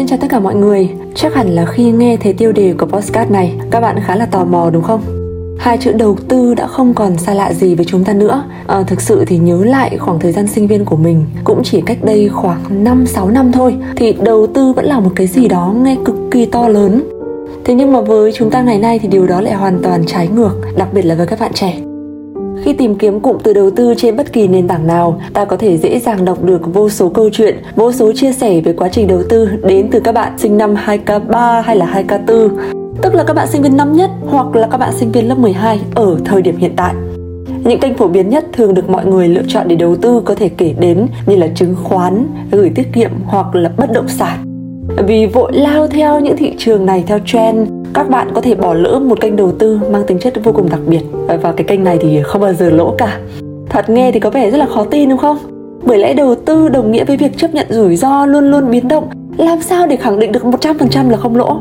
Xin chào tất cả mọi người. Chắc hẳn là khi nghe thấy tiêu đề của podcast này Các bạn khá là tò mò đúng không? Hai chữ đầu tư đã không còn xa lạ gì với chúng ta nữa. À, Thực sự thì nhớ lại khoảng thời gian sinh viên của mình Cũng chỉ cách đây khoảng 5-6 năm thôi Thì đầu tư vẫn là một cái gì đó nghe cực kỳ to lớn. Thế nhưng mà với chúng ta ngày nay thì điều đó lại hoàn toàn trái ngược Đặc biệt là với các bạn trẻ khi tìm kiếm cụm từ đầu tư trên bất kỳ nền tảng nào, ta có thể dễ dàng đọc được vô số câu chuyện, vô số chia sẻ về quá trình đầu tư đến từ các bạn sinh năm 2K3 hay là 2K4, tức là các bạn sinh viên năm nhất hoặc là các bạn sinh viên lớp 12 ở thời điểm hiện tại. Những kênh phổ biến nhất thường được mọi người lựa chọn để đầu tư có thể kể đến như là chứng khoán, gửi tiết kiệm hoặc là bất động sản. Vì vội lao theo những thị trường này theo trend các bạn có thể bỏ lỡ một kênh đầu tư mang tính chất vô cùng đặc biệt. Và cái kênh này thì không bao giờ lỗ cả. Thật nghe thì có vẻ rất là khó tin, đúng không? Bởi lẽ đầu tư đồng nghĩa với việc chấp nhận rủi ro luôn luôn biến động. Làm sao để khẳng định được 100% là không lỗ?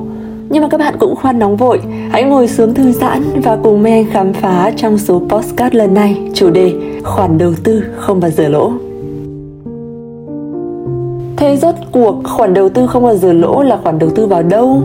Nhưng mà các bạn cũng khoan nóng vội. Hãy ngồi xuống thư giãn và cùng Mai Anh khám phá trong số postcard lần này. Chủ đề, khoản đầu tư không bao giờ lỗ. Thế rốt cuộc khoản đầu tư không bao giờ lỗ là khoản đầu tư vào đâu?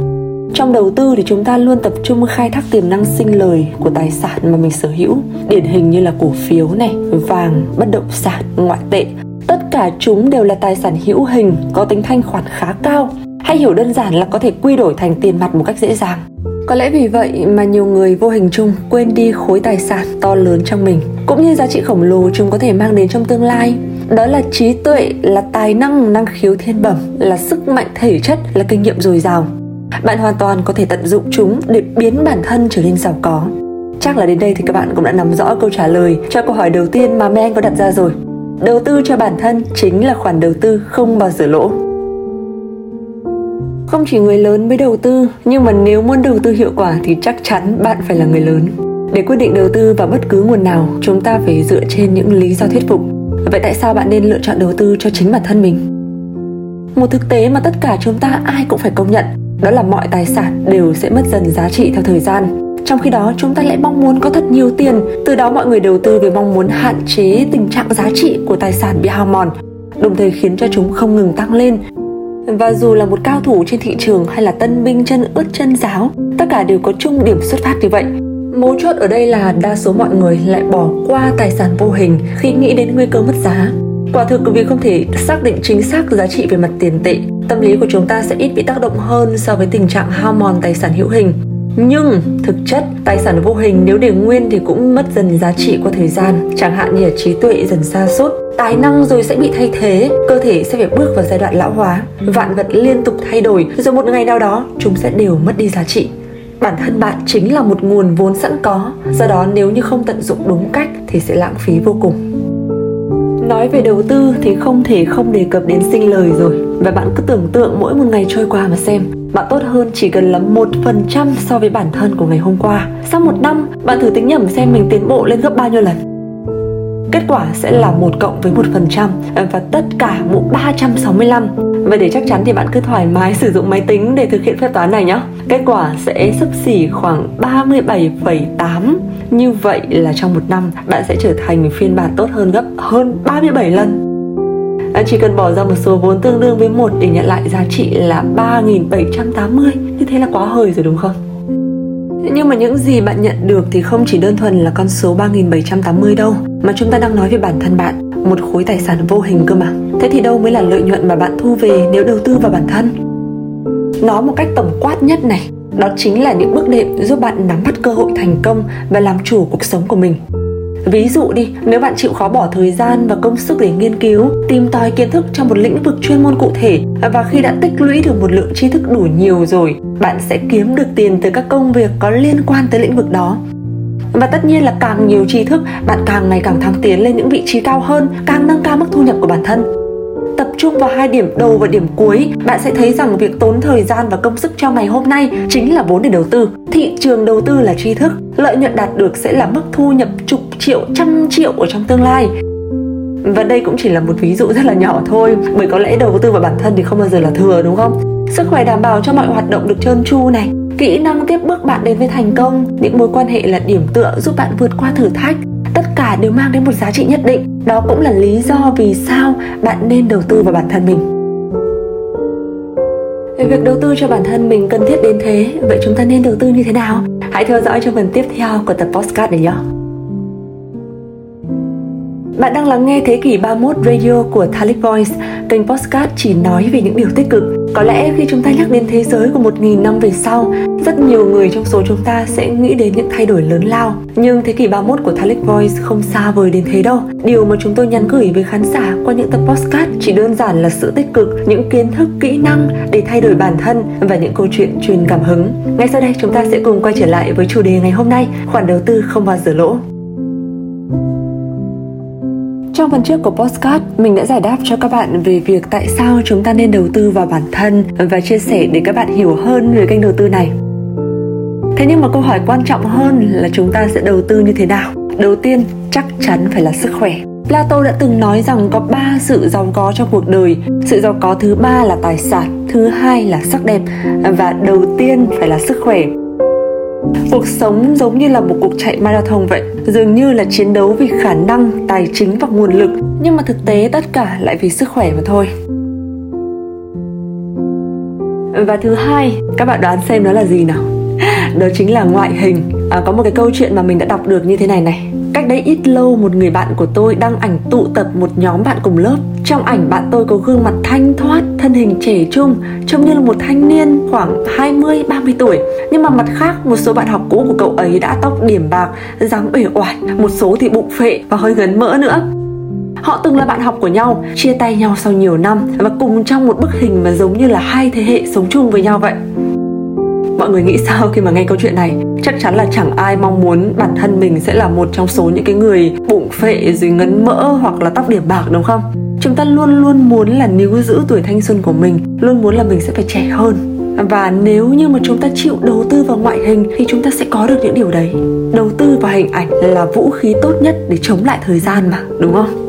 Trong đầu tư thì chúng ta luôn tập trung khai thác tiềm năng sinh lời của tài sản mà mình sở hữu. Điển hình như là cổ phiếu này, vàng, bất động sản, ngoại tệ. Tất cả chúng đều là tài sản hữu hình, có tính thanh khoản khá cao, hay hiểu đơn giản là có thể quy đổi thành tiền mặt một cách dễ dàng. Có lẽ vì vậy mà nhiều người vô hình chung quên đi khối tài sản to lớn trong mình, cũng như giá trị khổng lồ chúng có thể mang đến trong tương lai. Đó là trí tuệ, là tài năng năng khiếu thiên bẩm, là sức mạnh thể chất, là kinh nghiệm dồi dào bạn hoàn toàn có thể tận dụng chúng để biến bản thân trở nên giàu có. Chắc là đến đây thì các bạn cũng đã nắm rõ câu trả lời cho câu hỏi đầu tiên mà men có đặt ra rồi. Đầu tư cho bản thân chính là khoản đầu tư không bao giờ lỗ. Không chỉ người lớn mới đầu tư, nhưng mà nếu muốn đầu tư hiệu quả thì chắc chắn bạn phải là người lớn. Để quyết định đầu tư vào bất cứ nguồn nào, chúng ta phải dựa trên những lý do thuyết phục. Vậy tại sao bạn nên lựa chọn đầu tư cho chính bản thân mình? Một thực tế mà tất cả chúng ta ai cũng phải công nhận đó là mọi tài sản đều sẽ mất dần giá trị theo thời gian. Trong khi đó, chúng ta lại mong muốn có thật nhiều tiền. Từ đó, mọi người đầu tư với mong muốn hạn chế tình trạng giá trị của tài sản bị hao mòn, đồng thời khiến cho chúng không ngừng tăng lên. Và dù là một cao thủ trên thị trường hay là tân binh chân ướt chân giáo, tất cả đều có chung điểm xuất phát như vậy. Mấu chốt ở đây là đa số mọi người lại bỏ qua tài sản vô hình khi nghĩ đến nguy cơ mất giá quả thực vì không thể xác định chính xác giá trị về mặt tiền tệ, tâm lý của chúng ta sẽ ít bị tác động hơn so với tình trạng hao mòn tài sản hữu hình. Nhưng thực chất, tài sản vô hình nếu để nguyên thì cũng mất dần giá trị qua thời gian. Chẳng hạn như là trí tuệ dần xa sút, tài năng rồi sẽ bị thay thế, cơ thể sẽ phải bước vào giai đoạn lão hóa, vạn vật liên tục thay đổi, rồi một ngày nào đó chúng sẽ đều mất đi giá trị. Bản thân bạn chính là một nguồn vốn sẵn có, do đó nếu như không tận dụng đúng cách thì sẽ lãng phí vô cùng. Nói về đầu tư thì không thể không đề cập đến sinh lời rồi. Và bạn cứ tưởng tượng mỗi một ngày trôi qua mà xem Bạn tốt hơn chỉ cần là một phần trăm so với bản thân của ngày hôm qua. Sau một năm, bạn thử tính nhẩm xem mình tiến bộ lên gấp bao nhiêu lần. Kết quả sẽ là một cộng với một phần trăm và tất cả mũ 365 và để chắc chắn thì bạn cứ thoải mái sử dụng máy tính để thực hiện phép toán này nhé Kết quả sẽ sấp xỉ khoảng 37,8 Như vậy là trong một năm bạn sẽ trở thành phiên bản tốt hơn gấp hơn 37 lần. Bạn chỉ cần bỏ ra một số vốn tương đương với một để nhận lại giá trị là 3.780 Như thế là quá hời rồi đúng không? Nhưng mà những gì bạn nhận được thì không chỉ đơn thuần là con số 3780 đâu Mà chúng ta đang nói về bản thân bạn. Một khối tài sản vô hình cơ mà. Thế thì đâu mới là lợi nhuận mà bạn thu về nếu đầu tư vào bản thân? Nói một cách tổng quát nhất này Đó chính là những bước đệm giúp bạn nắm bắt cơ hội thành công Và làm chủ cuộc sống của mình. Ví dụ đi, nếu bạn chịu khó bỏ thời gian và công sức để nghiên cứu, tìm tòi kiến thức trong một lĩnh vực chuyên môn cụ thể và khi đã tích lũy được một lượng tri thức đủ nhiều rồi, bạn sẽ kiếm được tiền từ các công việc có liên quan tới lĩnh vực đó. Và tất nhiên là càng nhiều tri thức, bạn càng ngày càng thăng tiến lên những vị trí cao hơn, càng nâng cao mức thu nhập của bản thân. Tập trung vào hai điểm đầu và điểm cuối bạn sẽ thấy rằng việc tốn thời gian và công sức cho ngày hôm nay chính là vốn để đầu tư. Thị trường đầu tư là tri thức lợi nhuận đạt được sẽ là mức thu nhập chục triệu trăm triệu ở trong tương lai và đây cũng chỉ là một ví dụ rất là nhỏ thôi bởi có lẽ đầu tư vào bản thân thì không bao giờ là thừa đúng không sức khỏe đảm bảo cho mọi hoạt động được trơn tru này kỹ năng tiếp bước bạn đến với thành công những mối quan hệ là điểm tựa giúp bạn vượt qua thử thách tất cả đều mang đến một giá trị nhất định đó cũng là lý do vì sao bạn nên đầu tư vào bản thân mình về Việc đầu tư cho bản thân mình cần thiết đến thế, vậy chúng ta nên đầu tư như thế nào? Hãy theo dõi trong phần tiếp theo của tập podcast này nhé. Bạn đang lắng nghe Thế kỷ 31 Radio của Thalic Voice, kênh podcast chỉ nói về những điều tích cực. Có lẽ khi chúng ta nhắc đến thế giới của 1.000 năm về sau, rất nhiều người trong số chúng ta sẽ nghĩ đến những thay đổi lớn lao. Nhưng Thế kỷ 31 của Thalic Voice không xa vời đến thế đâu. Điều mà chúng tôi nhắn gửi với khán giả qua những tập podcast chỉ đơn giản là sự tích cực, những kiến thức, kỹ năng để thay đổi bản thân và những câu chuyện truyền cảm hứng. Ngay sau đây chúng ta sẽ cùng quay trở lại với chủ đề ngày hôm nay, khoản đầu tư không bao giờ lỗ. Trong phần trước của postcard, mình đã giải đáp cho các bạn về việc tại sao chúng ta nên đầu tư vào bản thân và chia sẻ để các bạn hiểu hơn về kênh đầu tư này. Thế nhưng mà câu hỏi quan trọng hơn là chúng ta sẽ đầu tư như thế nào? Đầu tiên, chắc chắn phải là sức khỏe. Plato đã từng nói rằng có ba sự giàu có trong cuộc đời. Sự giàu có thứ ba là tài sản, thứ hai là sắc đẹp và đầu tiên phải là sức khỏe. Cuộc sống giống như là một cuộc chạy marathon vậy, dường như là chiến đấu vì khả năng, tài chính và nguồn lực, nhưng mà thực tế tất cả lại vì sức khỏe mà thôi. Và thứ hai, các bạn đoán xem nó là gì nào? Đó chính là ngoại hình. À, có một cái câu chuyện mà mình đã đọc được như thế này này. Cách đây ít lâu một người bạn của tôi đăng ảnh tụ tập một nhóm bạn cùng lớp. Trong ảnh bạn tôi có gương mặt thanh thoát, thân hình trẻ trung, trông như là một thanh niên khoảng 20 30 tuổi. Nhưng mà mặt khác, một số bạn học cũ của cậu ấy đã tóc điểm bạc, dáng uể oải, một số thì bụng phệ và hơi gấn mỡ nữa. Họ từng là bạn học của nhau, chia tay nhau sau nhiều năm và cùng trong một bức hình mà giống như là hai thế hệ sống chung với nhau vậy. Mọi người nghĩ sao khi mà nghe câu chuyện này? Chắc chắn là chẳng ai mong muốn bản thân mình sẽ là một trong số những cái người bụng phệ rồi ngấn mỡ hoặc là tóc điểm bạc đúng không? Chúng ta luôn luôn muốn là níu giữ tuổi thanh xuân của mình, luôn muốn là mình sẽ phải trẻ hơn. Và nếu như mà chúng ta chịu đầu tư vào ngoại hình thì chúng ta sẽ có được những điều đấy. Đầu tư vào hình ảnh là vũ khí tốt nhất để chống lại thời gian mà, đúng không?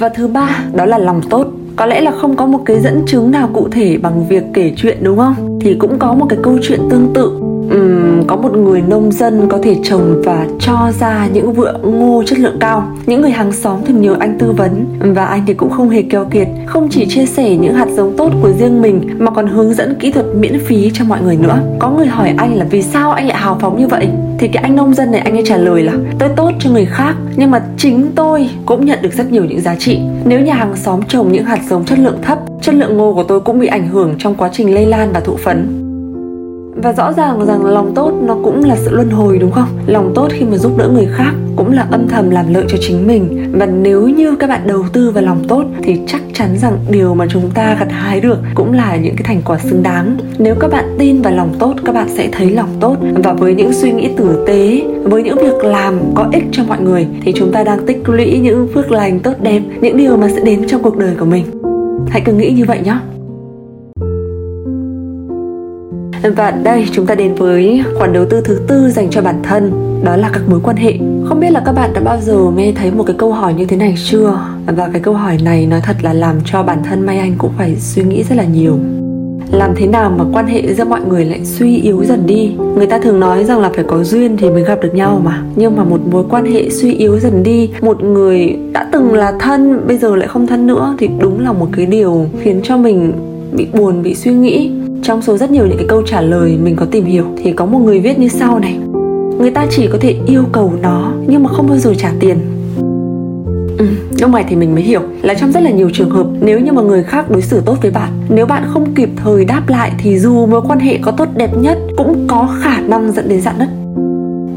Và thứ ba đó là lòng tốt có lẽ là không có một cái dẫn chứng nào cụ thể bằng việc kể chuyện đúng không? Thì cũng có một cái câu chuyện tương tự. Um, có một người nông dân có thể trồng và cho ra những vựa ngô chất lượng cao. Những người hàng xóm thường nhờ anh tư vấn và anh thì cũng không hề keo kiệt, không chỉ chia sẻ những hạt giống tốt của riêng mình mà còn hướng dẫn kỹ thuật miễn phí cho mọi người nữa. Có người hỏi anh là vì sao anh lại hào phóng như vậy? Thì cái anh nông dân này anh ấy trả lời là, tôi tốt cho người khác, nhưng mà chính tôi cũng nhận được rất nhiều những giá trị. Nếu nhà hàng xóm trồng những hạt giống chất lượng thấp, chất lượng ngô của tôi cũng bị ảnh hưởng trong quá trình lây lan và thụ phấn và rõ ràng rằng lòng tốt nó cũng là sự luân hồi, đúng không? Lòng tốt khi mà giúp đỡ người khác cũng là âm thầm làm lợi cho chính mình. Và nếu như các bạn đầu tư vào lòng tốt thì chắc chắn rằng điều mà chúng ta gặt hái được cũng là những cái thành quả xứng đáng. Nếu các bạn tin vào lòng tốt, các bạn sẽ thấy lòng tốt. Và với những suy nghĩ tử tế, với những việc làm có ích cho mọi người thì chúng ta đang tích lũy những phước lành tốt đẹp, những điều mà sẽ đến trong cuộc đời của mình. Hãy cứ nghĩ như vậy nhé. Và đây, chúng ta đến với khoản đầu tư thứ tư dành cho bản thân. Đó là các mối quan hệ. Không biết là các bạn đã bao giờ nghe thấy một cái câu hỏi như thế này chưa? Và cái câu hỏi này nói thật là làm cho bản thân Mai Anh cũng phải suy nghĩ rất là nhiều. Làm thế nào mà quan hệ giữa mọi người lại suy yếu dần đi? Người ta thường nói rằng là phải có duyên thì mới gặp được nhau mà. Nhưng mà một mối quan hệ suy yếu dần đi, một người đã từng là thân, bây giờ lại không thân nữa thì đúng là một cái điều khiến cho mình bị buồn, bị suy nghĩ trong số rất nhiều những cái câu trả lời mình có tìm hiểu thì có một người viết như sau này. Người ta chỉ có thể yêu cầu nó nhưng mà không bao giờ trả tiền. Ừ, lúc này thì mình mới hiểu là trong rất là nhiều trường hợp nếu như mà người khác đối xử tốt với bạn nếu bạn không kịp thời đáp lại thì dù mối quan hệ có tốt đẹp nhất cũng có khả năng dẫn đến dạn nứt.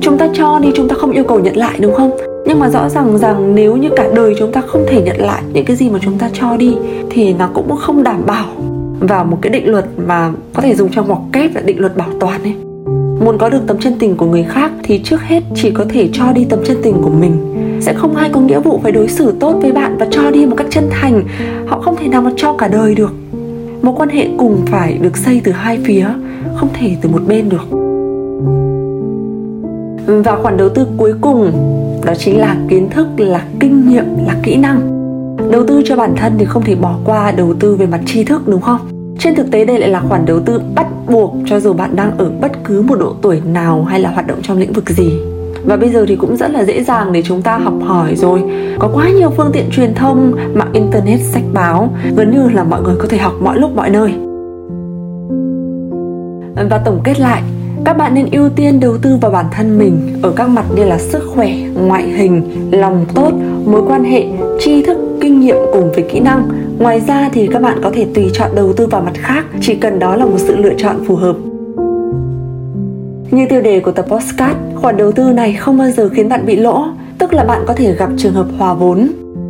Chúng ta cho đi chúng ta không yêu cầu nhận lại đúng không? Nhưng mà rõ ràng rằng nếu như cả đời chúng ta không thể nhận lại những cái gì mà chúng ta cho đi thì nó cũng không đảm bảo vào một cái định luật mà có thể dùng trong ngoặc kép là định luật bảo toàn ấy. Muốn có được tấm chân tình của người khác thì trước hết chỉ có thể cho đi tấm chân tình của mình. Sẽ không ai có nghĩa vụ phải đối xử tốt với bạn và cho đi một cách chân thành. Họ không thể nào mà cho cả đời được. Mối quan hệ cùng phải được xây từ hai phía, không thể từ một bên được. Và khoản đầu tư cuối cùng, đó chính là kiến thức, là kinh nghiệm, là kỹ năng. Đầu tư cho bản thân thì không thể bỏ qua đầu tư về mặt tri thức, đúng không? Trên thực tế đây lại là khoản đầu tư bắt buộc cho dù bạn đang ở bất cứ một độ tuổi nào hay là hoạt động trong lĩnh vực gì. Và bây giờ thì cũng rất là dễ dàng để chúng ta học hỏi rồi. Có quá nhiều phương tiện truyền thông, mạng internet sách báo, gần như là mọi người có thể học mọi lúc mọi nơi. Và tổng kết lại, các bạn nên ưu tiên đầu tư vào bản thân mình ở các mặt như là sức khỏe, ngoại hình, lòng tốt, mối quan hệ, tri thức, kinh nghiệm cùng với kỹ năng ngoài ra thì các bạn có thể tùy chọn đầu tư vào mặt khác, chỉ cần đó là một sự lựa chọn phù hợp. Như tiêu đề của tập postcard khoản đầu tư này không bao giờ khiến bạn bị lỗ, tức là bạn có thể gặp trường hợp hòa vốn.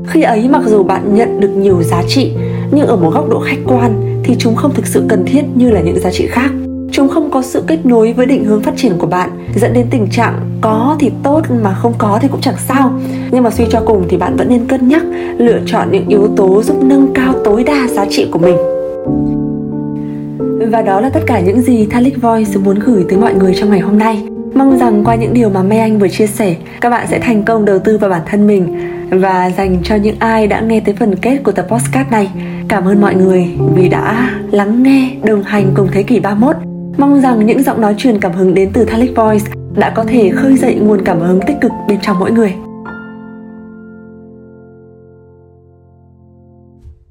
Khi ấy mặc dù bạn nhận được nhiều giá trị, nhưng ở một góc độ khách quan thì chúng không thực sự cần thiết như là những giá trị khác chúng không có sự kết nối với định hướng phát triển của bạn dẫn đến tình trạng có thì tốt mà không có thì cũng chẳng sao nhưng mà suy cho cùng thì bạn vẫn nên cân nhắc lựa chọn những yếu tố giúp nâng cao tối đa giá trị của mình và đó là tất cả những gì Thalic Voice muốn gửi tới mọi người trong ngày hôm nay. Mong rằng qua những điều mà Mai Anh vừa chia sẻ, các bạn sẽ thành công đầu tư vào bản thân mình và dành cho những ai đã nghe tới phần kết của tập podcast này. Cảm ơn mọi người vì đã lắng nghe, đồng hành cùng thế kỷ 31 Mong rằng những giọng nói truyền cảm hứng đến từ Thalic Voice đã có thể khơi dậy nguồn cảm hứng tích cực bên trong mỗi người.